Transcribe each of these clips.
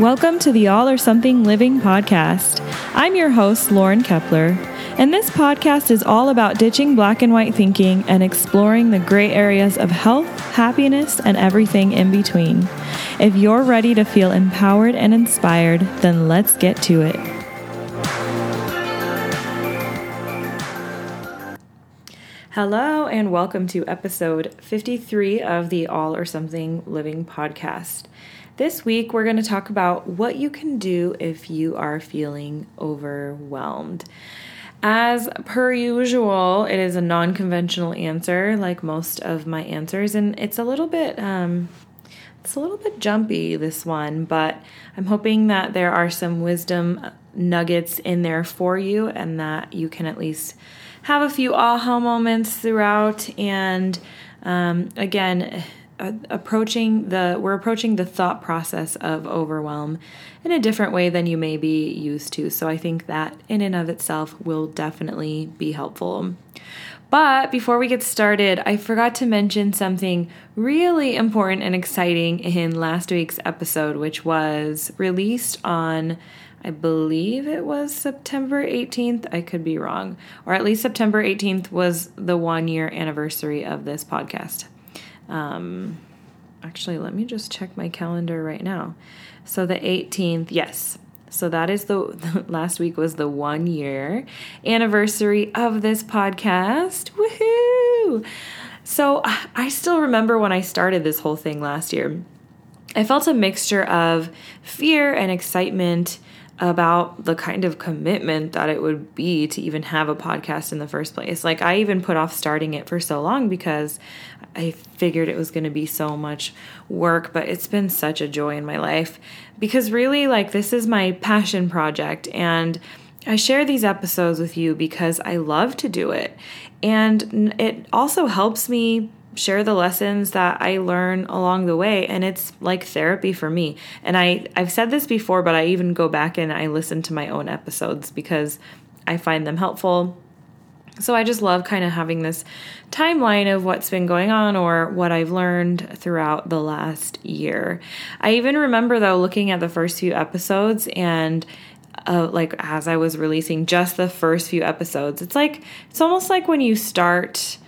Welcome to the All or Something Living podcast. I'm your host, Lauren Kepler, and this podcast is all about ditching black and white thinking and exploring the gray areas of health, happiness, and everything in between. If you're ready to feel empowered and inspired, then let's get to it. Hello, and welcome to episode 53 of the All or Something Living podcast. This week, we're going to talk about what you can do if you are feeling overwhelmed. As per usual, it is a non conventional answer, like most of my answers, and it's a little bit. Um, it's a little bit jumpy, this one, but I'm hoping that there are some wisdom nuggets in there for you and that you can at least have a few aha moments throughout. And um, again, uh, approaching the we're approaching the thought process of overwhelm in a different way than you may be used to. So I think that in and of itself will definitely be helpful. But before we get started, I forgot to mention something really important and exciting in last week's episode, which was released on I believe it was September 18th. I could be wrong. Or at least September 18th was the one year anniversary of this podcast. Um, actually, let me just check my calendar right now. So the 18th, yes. So that is the last week was the one year anniversary of this podcast. Woohoo! So I still remember when I started this whole thing last year. I felt a mixture of fear and excitement about the kind of commitment that it would be to even have a podcast in the first place. Like, I even put off starting it for so long because I figured it was going to be so much work, but it's been such a joy in my life because really, like, this is my passion project. And I share these episodes with you because I love to do it. And it also helps me share the lessons that I learn along the way and it's like therapy for me. And I I've said this before but I even go back and I listen to my own episodes because I find them helpful. So I just love kind of having this timeline of what's been going on or what I've learned throughout the last year. I even remember though looking at the first few episodes and uh, like as I was releasing just the first few episodes. It's like it's almost like when you start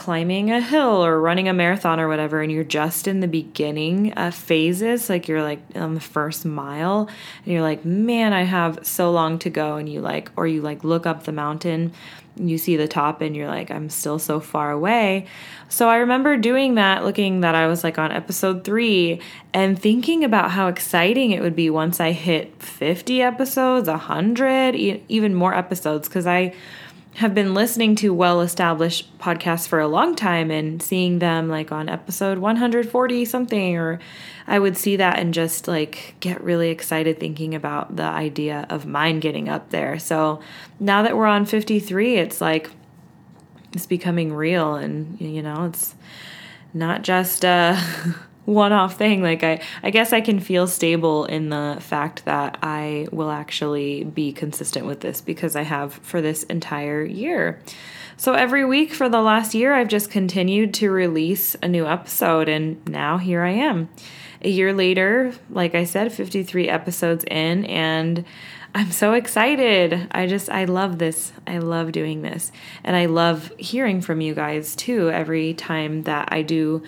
climbing a hill or running a marathon or whatever and you're just in the beginning uh, phases like you're like on the first mile and you're like man i have so long to go and you like or you like look up the mountain you see the top and you're like i'm still so far away. So i remember doing that looking that i was like on episode 3 and thinking about how exciting it would be once i hit 50 episodes 100 even more episodes because i have been listening to well established podcasts for a long time and seeing them like on episode 140 something, or I would see that and just like get really excited thinking about the idea of mine getting up there. So now that we're on 53, it's like it's becoming real and you know, it's not just uh one off thing. Like I I guess I can feel stable in the fact that I will actually be consistent with this because I have for this entire year. So every week for the last year I've just continued to release a new episode and now here I am. A year later, like I said, 53 episodes in and I'm so excited. I just, I love this. I love doing this. And I love hearing from you guys too every time that I do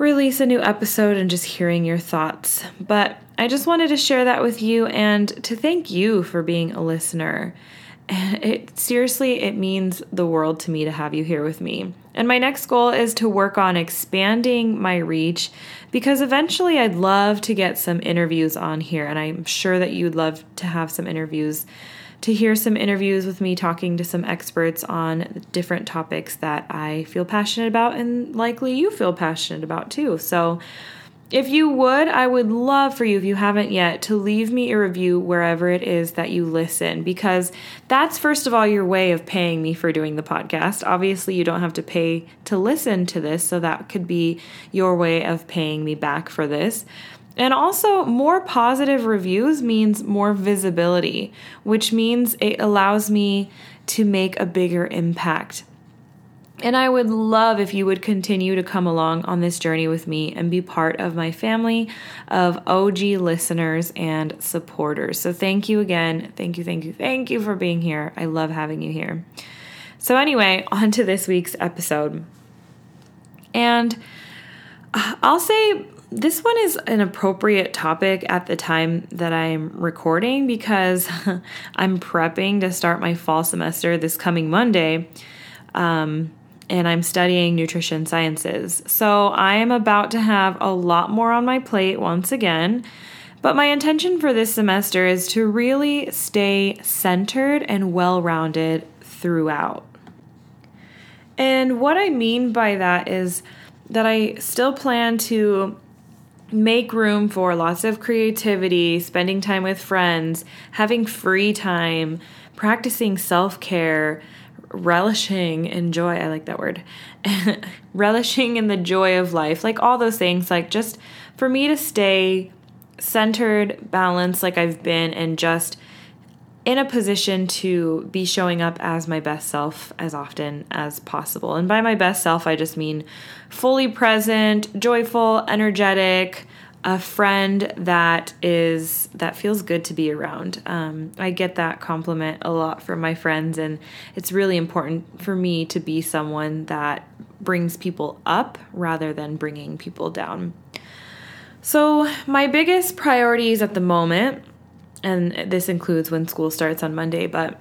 release a new episode and just hearing your thoughts. But I just wanted to share that with you and to thank you for being a listener. It seriously it means the world to me to have you here with me. And my next goal is to work on expanding my reach because eventually I'd love to get some interviews on here and I'm sure that you'd love to have some interviews to hear some interviews with me talking to some experts on different topics that I feel passionate about and likely you feel passionate about too. So, if you would, I would love for you, if you haven't yet, to leave me a review wherever it is that you listen, because that's first of all your way of paying me for doing the podcast. Obviously, you don't have to pay to listen to this, so that could be your way of paying me back for this. And also, more positive reviews means more visibility, which means it allows me to make a bigger impact. And I would love if you would continue to come along on this journey with me and be part of my family of OG listeners and supporters. So, thank you again. Thank you, thank you, thank you for being here. I love having you here. So, anyway, on to this week's episode. And I'll say this one is an appropriate topic at the time that I'm recording because I'm prepping to start my fall semester this coming Monday. Um, and I'm studying nutrition sciences. So I am about to have a lot more on my plate once again. But my intention for this semester is to really stay centered and well rounded throughout. And what I mean by that is that I still plan to make room for lots of creativity, spending time with friends, having free time, practicing self care relishing in joy. I like that word. relishing in the joy of life. Like all those things. Like just for me to stay centered, balanced, like I've been, and just in a position to be showing up as my best self as often as possible. And by my best self, I just mean fully present, joyful, energetic, a friend that is that feels good to be around. Um, I get that compliment a lot from my friends, and it's really important for me to be someone that brings people up rather than bringing people down. So, my biggest priorities at the moment, and this includes when school starts on Monday, but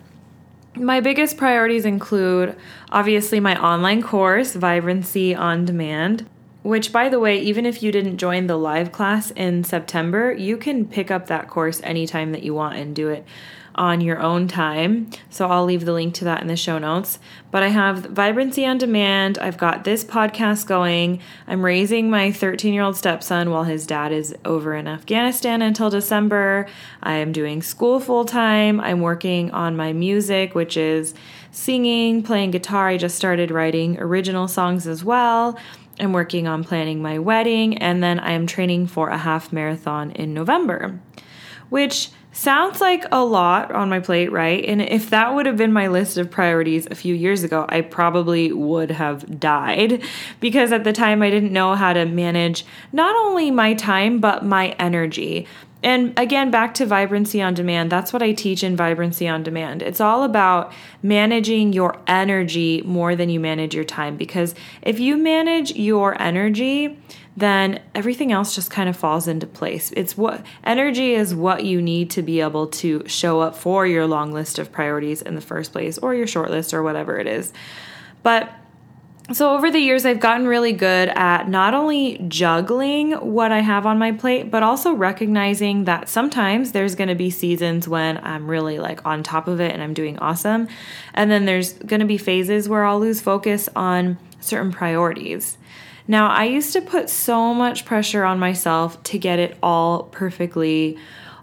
my biggest priorities include obviously my online course, Vibrancy on Demand which, by the way, even if you didn't join the live class in September, you can pick up that course anytime that you want and do it on your own time. So I'll leave the link to that in the show notes. But I have Vibrancy on Demand. I've got this podcast going. I'm raising my 13 year old stepson while his dad is over in Afghanistan until December. I am doing school full time. I'm working on my music, which is singing, playing guitar. I just started writing original songs as well. I'm working on planning my wedding, and then I am training for a half marathon in November, which sounds like a lot on my plate, right? And if that would have been my list of priorities a few years ago, I probably would have died because at the time I didn't know how to manage not only my time, but my energy. And again, back to vibrancy on demand. That's what I teach in vibrancy on demand. It's all about managing your energy more than you manage your time. Because if you manage your energy, then everything else just kind of falls into place. It's what energy is what you need to be able to show up for your long list of priorities in the first place, or your short list, or whatever it is. But so over the years i've gotten really good at not only juggling what i have on my plate but also recognizing that sometimes there's going to be seasons when i'm really like on top of it and i'm doing awesome and then there's going to be phases where i'll lose focus on certain priorities now i used to put so much pressure on myself to get it all perfectly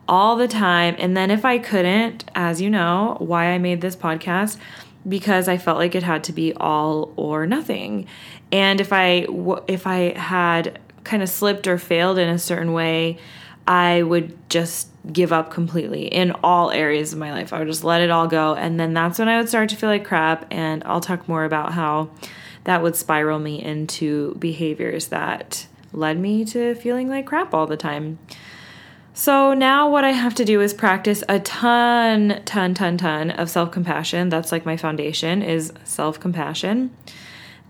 all the time and then if i couldn't as you know why i made this podcast because I felt like it had to be all or nothing. And if I if I had kind of slipped or failed in a certain way, I would just give up completely in all areas of my life. I would just let it all go and then that's when I would start to feel like crap and I'll talk more about how that would spiral me into behaviors that led me to feeling like crap all the time. So now what I have to do is practice a ton, ton, ton, ton of self compassion. That's like my foundation is self compassion.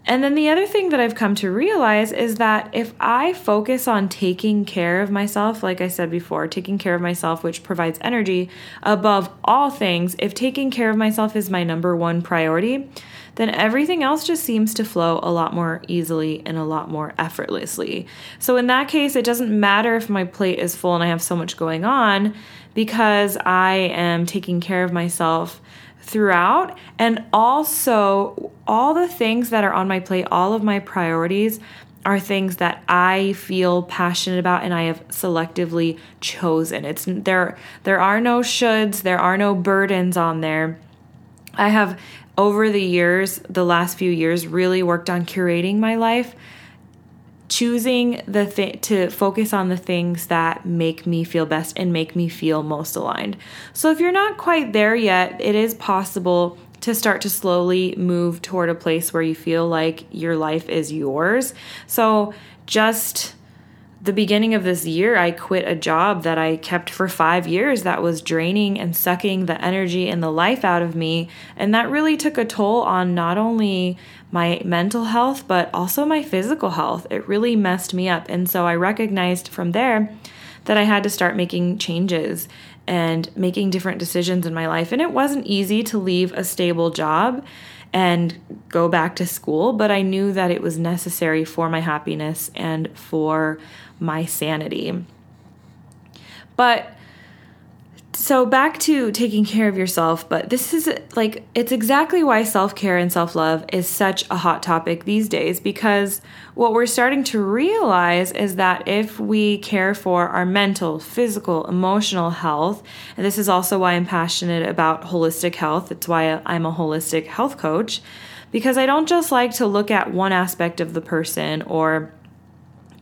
And then the other thing that I've come to realize is that if I focus on taking care of myself, like I said before, taking care of myself, which provides energy above all things, if taking care of myself is my number one priority, then everything else just seems to flow a lot more easily and a lot more effortlessly. So, in that case, it doesn't matter if my plate is full and I have so much going on because I am taking care of myself throughout. And also, all the things that are on my plate, all of my priorities are things that I feel passionate about and I have selectively chosen. It's there there are no shoulds, there are no burdens on there. I have over the years, the last few years, really worked on curating my life, choosing the th- to focus on the things that make me feel best and make me feel most aligned. So if you're not quite there yet, it is possible to start to slowly move toward a place where you feel like your life is yours. So, just the beginning of this year, I quit a job that I kept for five years that was draining and sucking the energy and the life out of me. And that really took a toll on not only my mental health, but also my physical health. It really messed me up. And so I recognized from there that I had to start making changes and making different decisions in my life. And it wasn't easy to leave a stable job and go back to school, but I knew that it was necessary for my happiness and for my sanity. But so back to taking care of yourself, but this is like it's exactly why self-care and self-love is such a hot topic these days because what we're starting to realize is that if we care for our mental, physical, emotional health, and this is also why I'm passionate about holistic health, it's why I'm a holistic health coach because I don't just like to look at one aspect of the person or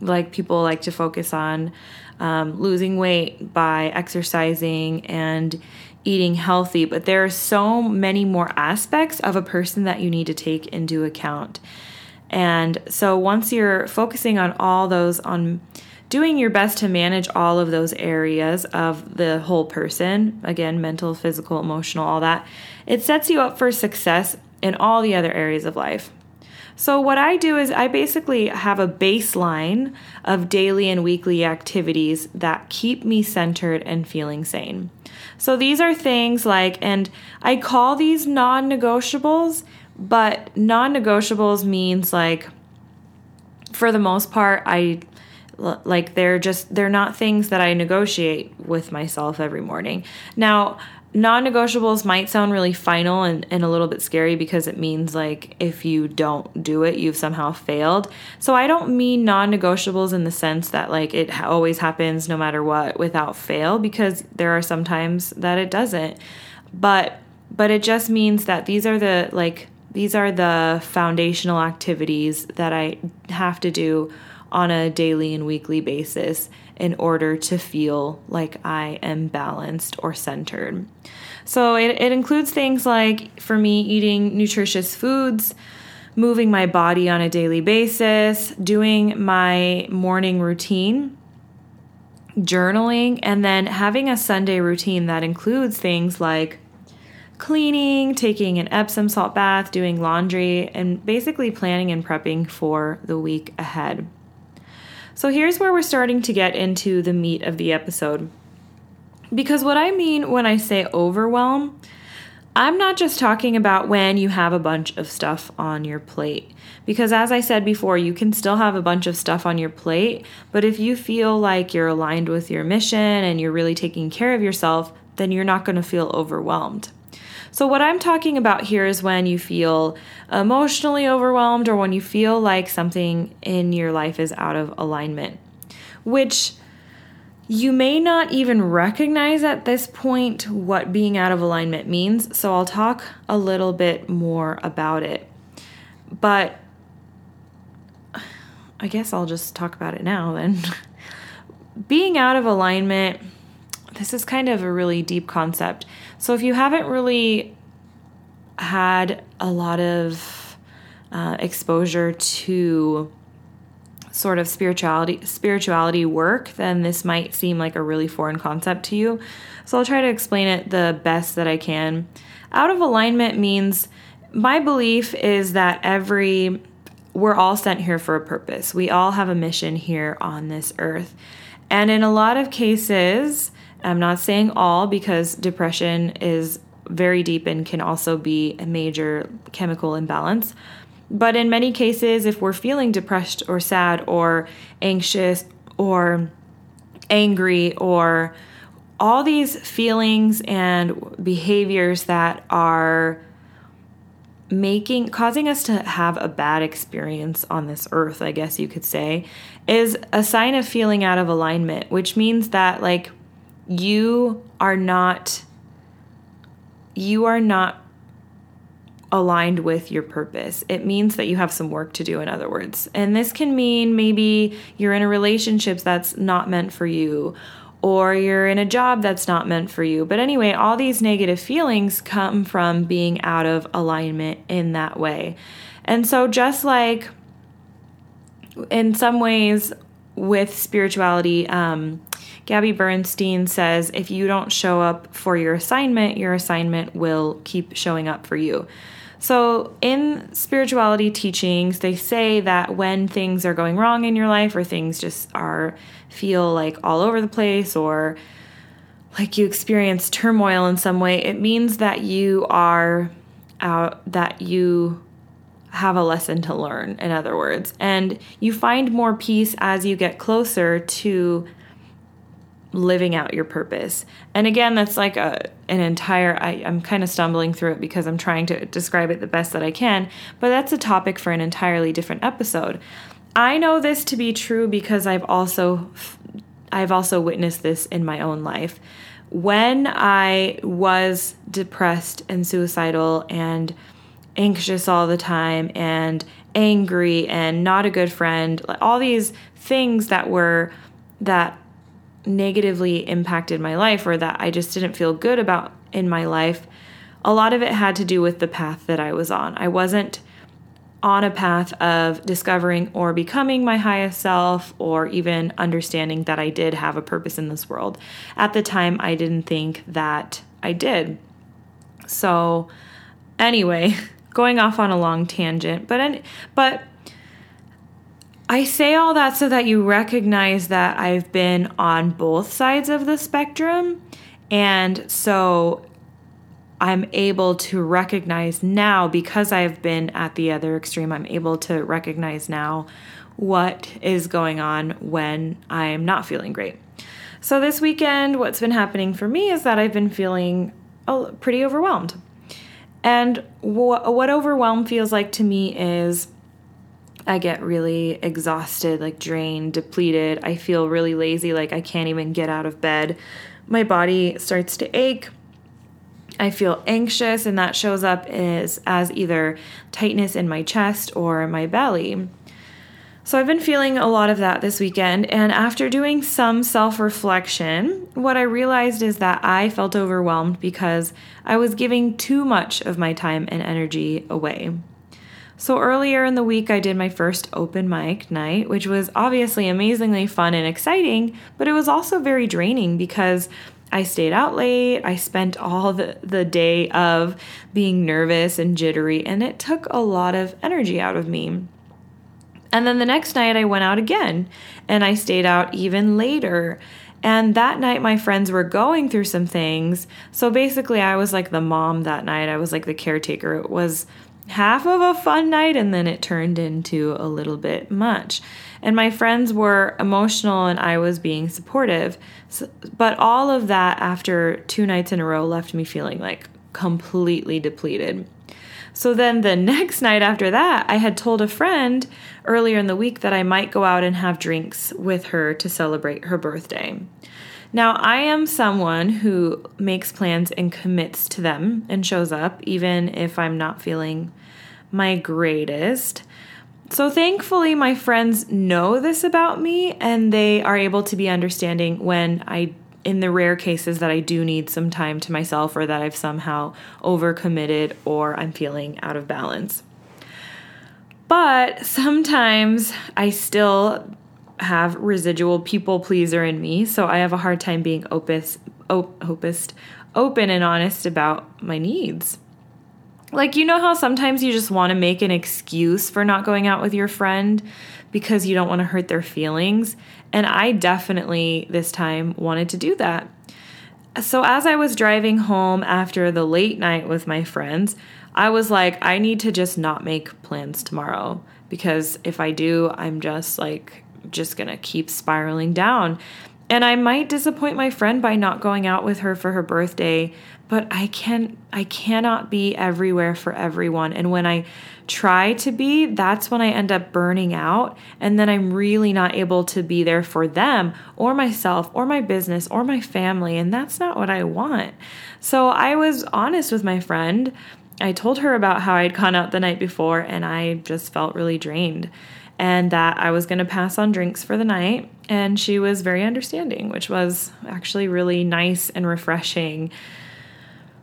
like people like to focus on um, losing weight by exercising and eating healthy, but there are so many more aspects of a person that you need to take into account. And so once you're focusing on all those, on doing your best to manage all of those areas of the whole person again, mental, physical, emotional, all that it sets you up for success in all the other areas of life. So, what I do is I basically have a baseline of daily and weekly activities that keep me centered and feeling sane. So, these are things like, and I call these non negotiables, but non negotiables means like, for the most part, I like they're just they're not things that I negotiate with myself every morning. Now, non negotiables might sound really final and, and a little bit scary because it means like if you don't do it, you've somehow failed. So I don't mean non negotiables in the sense that like it always happens no matter what without fail because there are some times that it doesn't. But but it just means that these are the like these are the foundational activities that I have to do on a daily and weekly basis in order to feel like I am balanced or centered. So it, it includes things like, for me, eating nutritious foods, moving my body on a daily basis, doing my morning routine, journaling, and then having a Sunday routine that includes things like cleaning, taking an Epsom salt bath, doing laundry, and basically planning and prepping for the week ahead. So here's where we're starting to get into the meat of the episode. Because what I mean when I say overwhelm, I'm not just talking about when you have a bunch of stuff on your plate. Because as I said before, you can still have a bunch of stuff on your plate, but if you feel like you're aligned with your mission and you're really taking care of yourself, then you're not going to feel overwhelmed. So, what I'm talking about here is when you feel emotionally overwhelmed or when you feel like something in your life is out of alignment, which you may not even recognize at this point what being out of alignment means. So, I'll talk a little bit more about it. But I guess I'll just talk about it now then. being out of alignment this is kind of a really deep concept. So if you haven't really had a lot of uh, exposure to sort of spirituality spirituality work, then this might seem like a really foreign concept to you. So I'll try to explain it the best that I can. Out of alignment means my belief is that every we're all sent here for a purpose. We all have a mission here on this earth. And in a lot of cases, I'm not saying all because depression is very deep and can also be a major chemical imbalance. But in many cases, if we're feeling depressed or sad or anxious or angry or all these feelings and behaviors that are making causing us to have a bad experience on this earth i guess you could say is a sign of feeling out of alignment which means that like you are not you are not aligned with your purpose. It means that you have some work to do, in other words. And this can mean maybe you're in a relationship that's not meant for you, or you're in a job that's not meant for you. But anyway, all these negative feelings come from being out of alignment in that way. And so, just like in some ways with spirituality, um, Gabby Bernstein says if you don't show up for your assignment, your assignment will keep showing up for you. So, in spirituality teachings, they say that when things are going wrong in your life or things just are feel like all over the place or like you experience turmoil in some way, it means that you are out that you have a lesson to learn, in other words. And you find more peace as you get closer to living out your purpose. And again, that's like a an entire I, I'm kind of stumbling through it because I'm trying to describe it the best that I can, but that's a topic for an entirely different episode. I know this to be true because I've also I've also witnessed this in my own life. When I was depressed and suicidal and anxious all the time and angry and not a good friend, all these things that were that negatively impacted my life or that I just didn't feel good about in my life, a lot of it had to do with the path that I was on. I wasn't on a path of discovering or becoming my highest self or even understanding that I did have a purpose in this world. At the time, I didn't think that I did. So, anyway, going off on a long tangent, but but I say all that so that you recognize that I've been on both sides of the spectrum. And so I'm able to recognize now, because I've been at the other extreme, I'm able to recognize now what is going on when I'm not feeling great. So, this weekend, what's been happening for me is that I've been feeling pretty overwhelmed. And wh- what overwhelm feels like to me is I get really exhausted, like drained, depleted. I feel really lazy, like I can't even get out of bed. My body starts to ache. I feel anxious, and that shows up as, as either tightness in my chest or my belly. So, I've been feeling a lot of that this weekend, and after doing some self reflection, what I realized is that I felt overwhelmed because I was giving too much of my time and energy away. So earlier in the week, I did my first open mic night, which was obviously amazingly fun and exciting, but it was also very draining because I stayed out late. I spent all the, the day of being nervous and jittery, and it took a lot of energy out of me. And then the next night, I went out again and I stayed out even later. And that night, my friends were going through some things. So basically, I was like the mom that night. I was like the caretaker. It was half of a fun night and then it turned into a little bit much. And my friends were emotional and I was being supportive. So, but all of that after two nights in a row left me feeling like completely depleted. So then the next night after that, I had told a friend earlier in the week that I might go out and have drinks with her to celebrate her birthday. Now, I am someone who makes plans and commits to them and shows up, even if I'm not feeling my greatest. So, thankfully, my friends know this about me and they are able to be understanding when I, in the rare cases that I do need some time to myself or that I've somehow overcommitted or I'm feeling out of balance. But sometimes I still have residual people pleaser in me, so I have a hard time being opus, op, opist, open and honest about my needs. Like, you know how sometimes you just want to make an excuse for not going out with your friend because you don't want to hurt their feelings? And I definitely this time wanted to do that. So, as I was driving home after the late night with my friends, I was like, I need to just not make plans tomorrow because if I do, I'm just like just going to keep spiraling down. And I might disappoint my friend by not going out with her for her birthday, but I can I cannot be everywhere for everyone. And when I try to be, that's when I end up burning out and then I'm really not able to be there for them or myself or my business or my family and that's not what I want. So I was honest with my friend I told her about how I'd gone out the night before and I just felt really drained and that I was going to pass on drinks for the night. And she was very understanding, which was actually really nice and refreshing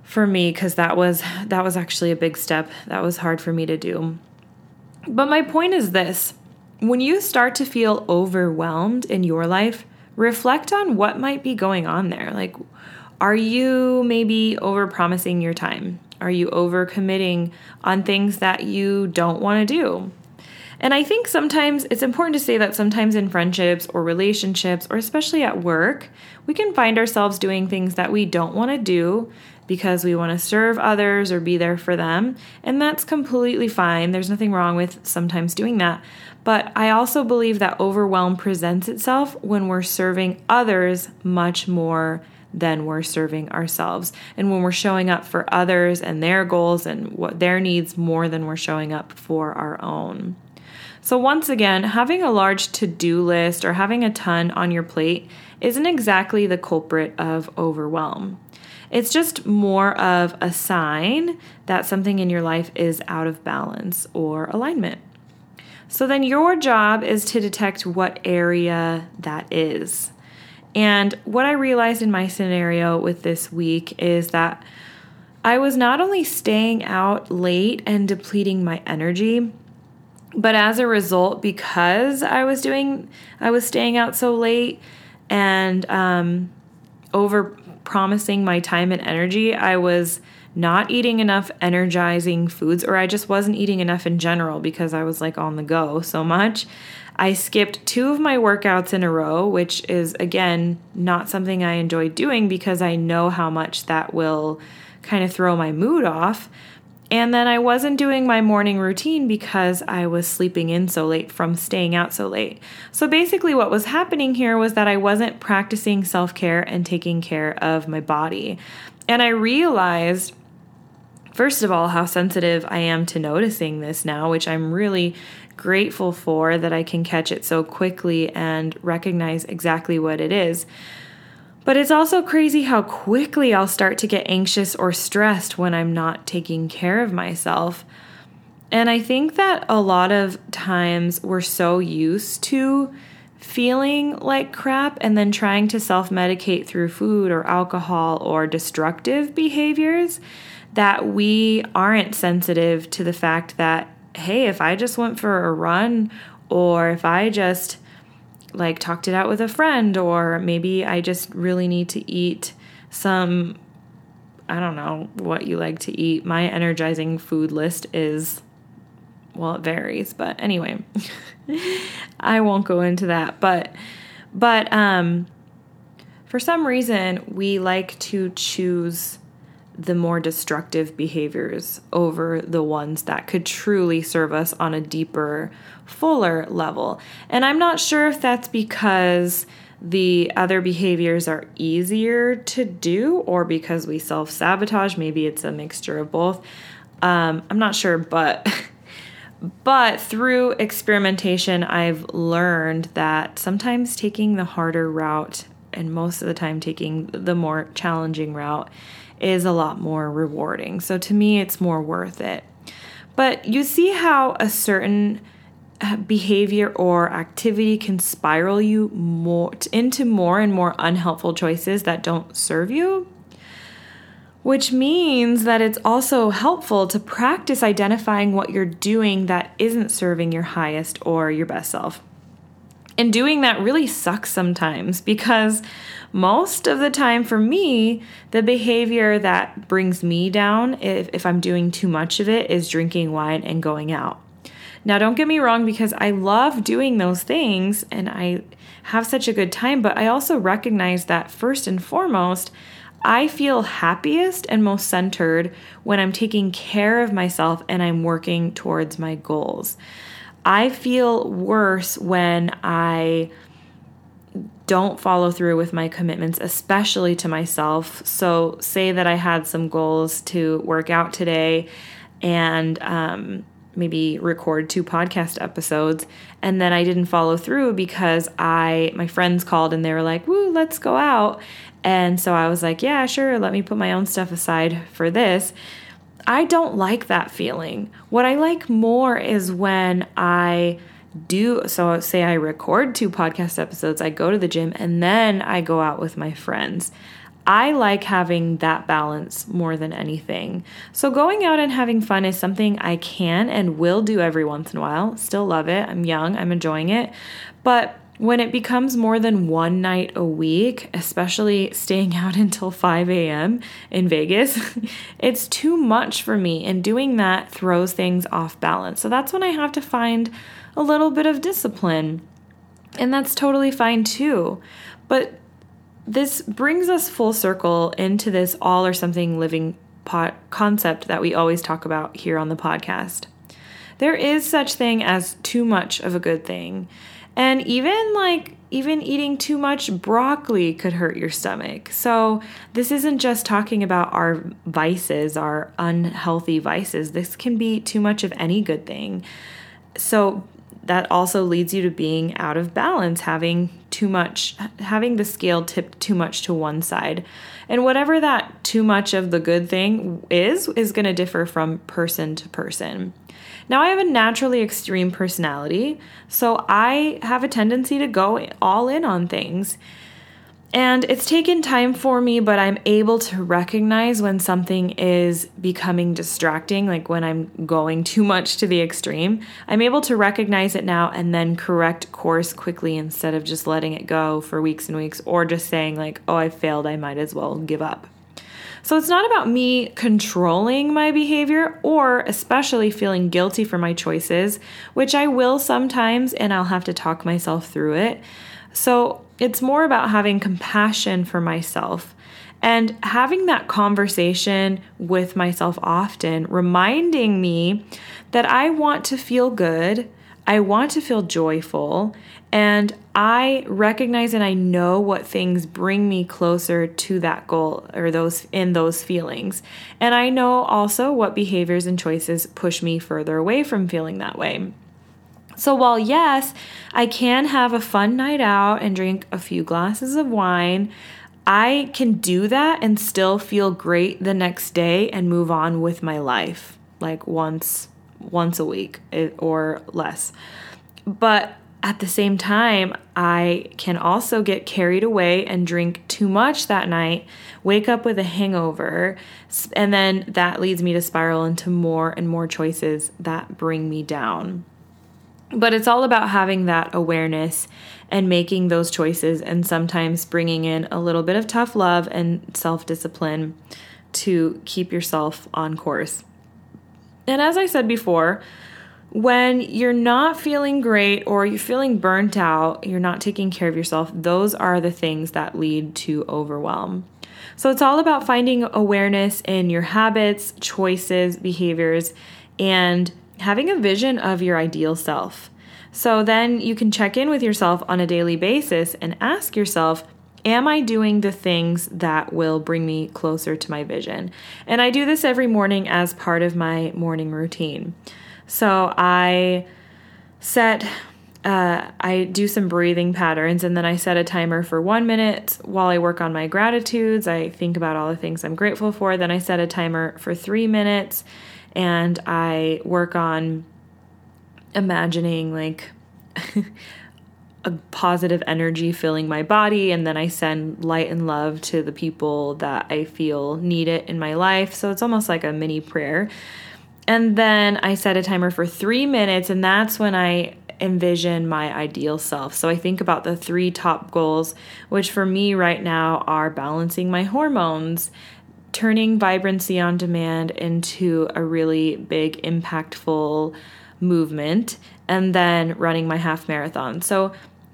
for me because that was that was actually a big step that was hard for me to do. But my point is this, when you start to feel overwhelmed in your life, reflect on what might be going on there. Like are you maybe overpromising your time? Are you overcommitting on things that you don't want to do? And I think sometimes it's important to say that sometimes in friendships or relationships, or especially at work, we can find ourselves doing things that we don't want to do because we want to serve others or be there for them. And that's completely fine. There's nothing wrong with sometimes doing that. But I also believe that overwhelm presents itself when we're serving others much more than we're serving ourselves. And when we're showing up for others and their goals and what their needs more than we're showing up for our own. So, once again, having a large to do list or having a ton on your plate isn't exactly the culprit of overwhelm. It's just more of a sign that something in your life is out of balance or alignment. So, then your job is to detect what area that is. And what I realized in my scenario with this week is that I was not only staying out late and depleting my energy, but as a result, because I was doing, I was staying out so late and um, over promising my time and energy, I was not eating enough energizing foods, or I just wasn't eating enough in general because I was like on the go so much. I skipped two of my workouts in a row, which is again not something I enjoy doing because I know how much that will kind of throw my mood off. And then I wasn't doing my morning routine because I was sleeping in so late from staying out so late. So basically, what was happening here was that I wasn't practicing self care and taking care of my body. And I realized, first of all, how sensitive I am to noticing this now, which I'm really grateful for that I can catch it so quickly and recognize exactly what it is. But it's also crazy how quickly I'll start to get anxious or stressed when I'm not taking care of myself. And I think that a lot of times we're so used to feeling like crap and then trying to self medicate through food or alcohol or destructive behaviors that we aren't sensitive to the fact that, hey, if I just went for a run or if I just like talked it out with a friend or maybe I just really need to eat some I don't know what you like to eat. My energizing food list is well, it varies, but anyway. I won't go into that, but but um for some reason we like to choose the more destructive behaviors over the ones that could truly serve us on a deeper, fuller level. And I'm not sure if that's because the other behaviors are easier to do or because we self sabotage. Maybe it's a mixture of both. Um, I'm not sure, but. But through experimentation, I've learned that sometimes taking the harder route, and most of the time taking the more challenging route, is a lot more rewarding. So to me, it's more worth it. But you see how a certain uh, behavior or activity can spiral you more into more and more unhelpful choices that don't serve you which means that it's also helpful to practice identifying what you're doing that isn't serving your highest or your best self. And doing that really sucks sometimes because most of the time for me, the behavior that brings me down, if, if I'm doing too much of it, is drinking wine and going out. Now, don't get me wrong, because I love doing those things and I have such a good time, but I also recognize that first and foremost, I feel happiest and most centered when I'm taking care of myself and I'm working towards my goals. I feel worse when I don't follow through with my commitments, especially to myself. So, say that I had some goals to work out today and um, maybe record two podcast episodes, and then I didn't follow through because I my friends called and they were like, "Woo, let's go out," and so I was like, "Yeah, sure, let me put my own stuff aside for this." I don't like that feeling. What I like more is when I do so say I record two podcast episodes, I go to the gym and then I go out with my friends. I like having that balance more than anything. So, going out and having fun is something I can and will do every once in a while. Still love it. I'm young, I'm enjoying it. But when it becomes more than one night a week, especially staying out until 5 a.m. in Vegas, it's too much for me. And doing that throws things off balance. So, that's when I have to find a little bit of discipline. And that's totally fine too. But this brings us full circle into this all or something living pot concept that we always talk about here on the podcast. There is such thing as too much of a good thing. And even like even eating too much broccoli could hurt your stomach. So, this isn't just talking about our vices, our unhealthy vices. This can be too much of any good thing. So, that also leads you to being out of balance, having too much, having the scale tipped too much to one side. And whatever that too much of the good thing is, is going to differ from person to person. Now, I have a naturally extreme personality, so I have a tendency to go all in on things. And it's taken time for me, but I'm able to recognize when something is becoming distracting, like when I'm going too much to the extreme. I'm able to recognize it now and then correct course quickly instead of just letting it go for weeks and weeks or just saying, like, oh, I failed, I might as well give up. So it's not about me controlling my behavior or especially feeling guilty for my choices, which I will sometimes and I'll have to talk myself through it. So it's more about having compassion for myself and having that conversation with myself often, reminding me that I want to feel good, I want to feel joyful, and I recognize and I know what things bring me closer to that goal or those in those feelings. And I know also what behaviors and choices push me further away from feeling that way. So, while yes, I can have a fun night out and drink a few glasses of wine, I can do that and still feel great the next day and move on with my life like once once a week eh, or less. But at the same time, I can also get carried away and drink too much that night, wake up with a hangover, and then that leads me to spiral into more and more choices that bring me down. But it's all about having that awareness and making those choices, and sometimes bringing in a little bit of tough love and self discipline to keep yourself on course. And as I said before, when you're not feeling great or you're feeling burnt out, you're not taking care of yourself, those are the things that lead to overwhelm. So it's all about finding awareness in your habits, choices, behaviors, and having a vision of your ideal self. So then you can check in with yourself on a daily basis and ask yourself, Am I doing the things that will bring me closer to my vision? And I do this every morning as part of my morning routine. So I set uh, I do some breathing patterns and then I set a timer for one minute while I work on my gratitudes. I think about all the things I'm grateful for. Then I set a timer for three minutes and I work on imagining like a positive energy filling my body and then I send light and love to the people that I feel need it in my life. So it's almost like a mini prayer. And then I set a timer for 3 minutes and that's when I envision my ideal self. So I think about the three top goals, which for me right now are balancing my hormones turning vibrancy on demand into a really big, impactful movement, and then running my half marathon. So,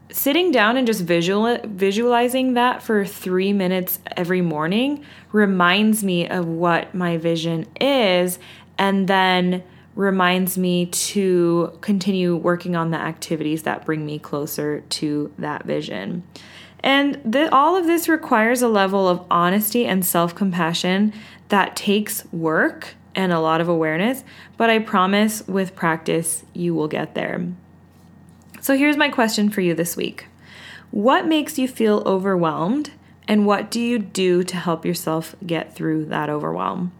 sitting down and just visual visualizing that for 3 minutes every morning reminds me of what my vision is and then reminds me to continue working on the activities that bring me closer to that vision. And all of this requires a level of honesty and self compassion that takes work and a lot of awareness, but I promise with practice you will get there. So here's my question for you this week What makes you feel overwhelmed? And what do you do to help yourself get through that overwhelm?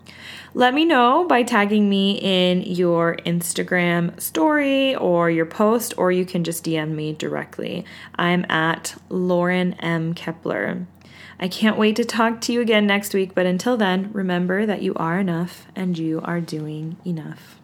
Let me know by tagging me in your Instagram story or your post, or you can just DM me directly. I'm at Lauren M. Kepler. I can't wait to talk to you again next week, but until then, remember that you are enough and you are doing enough.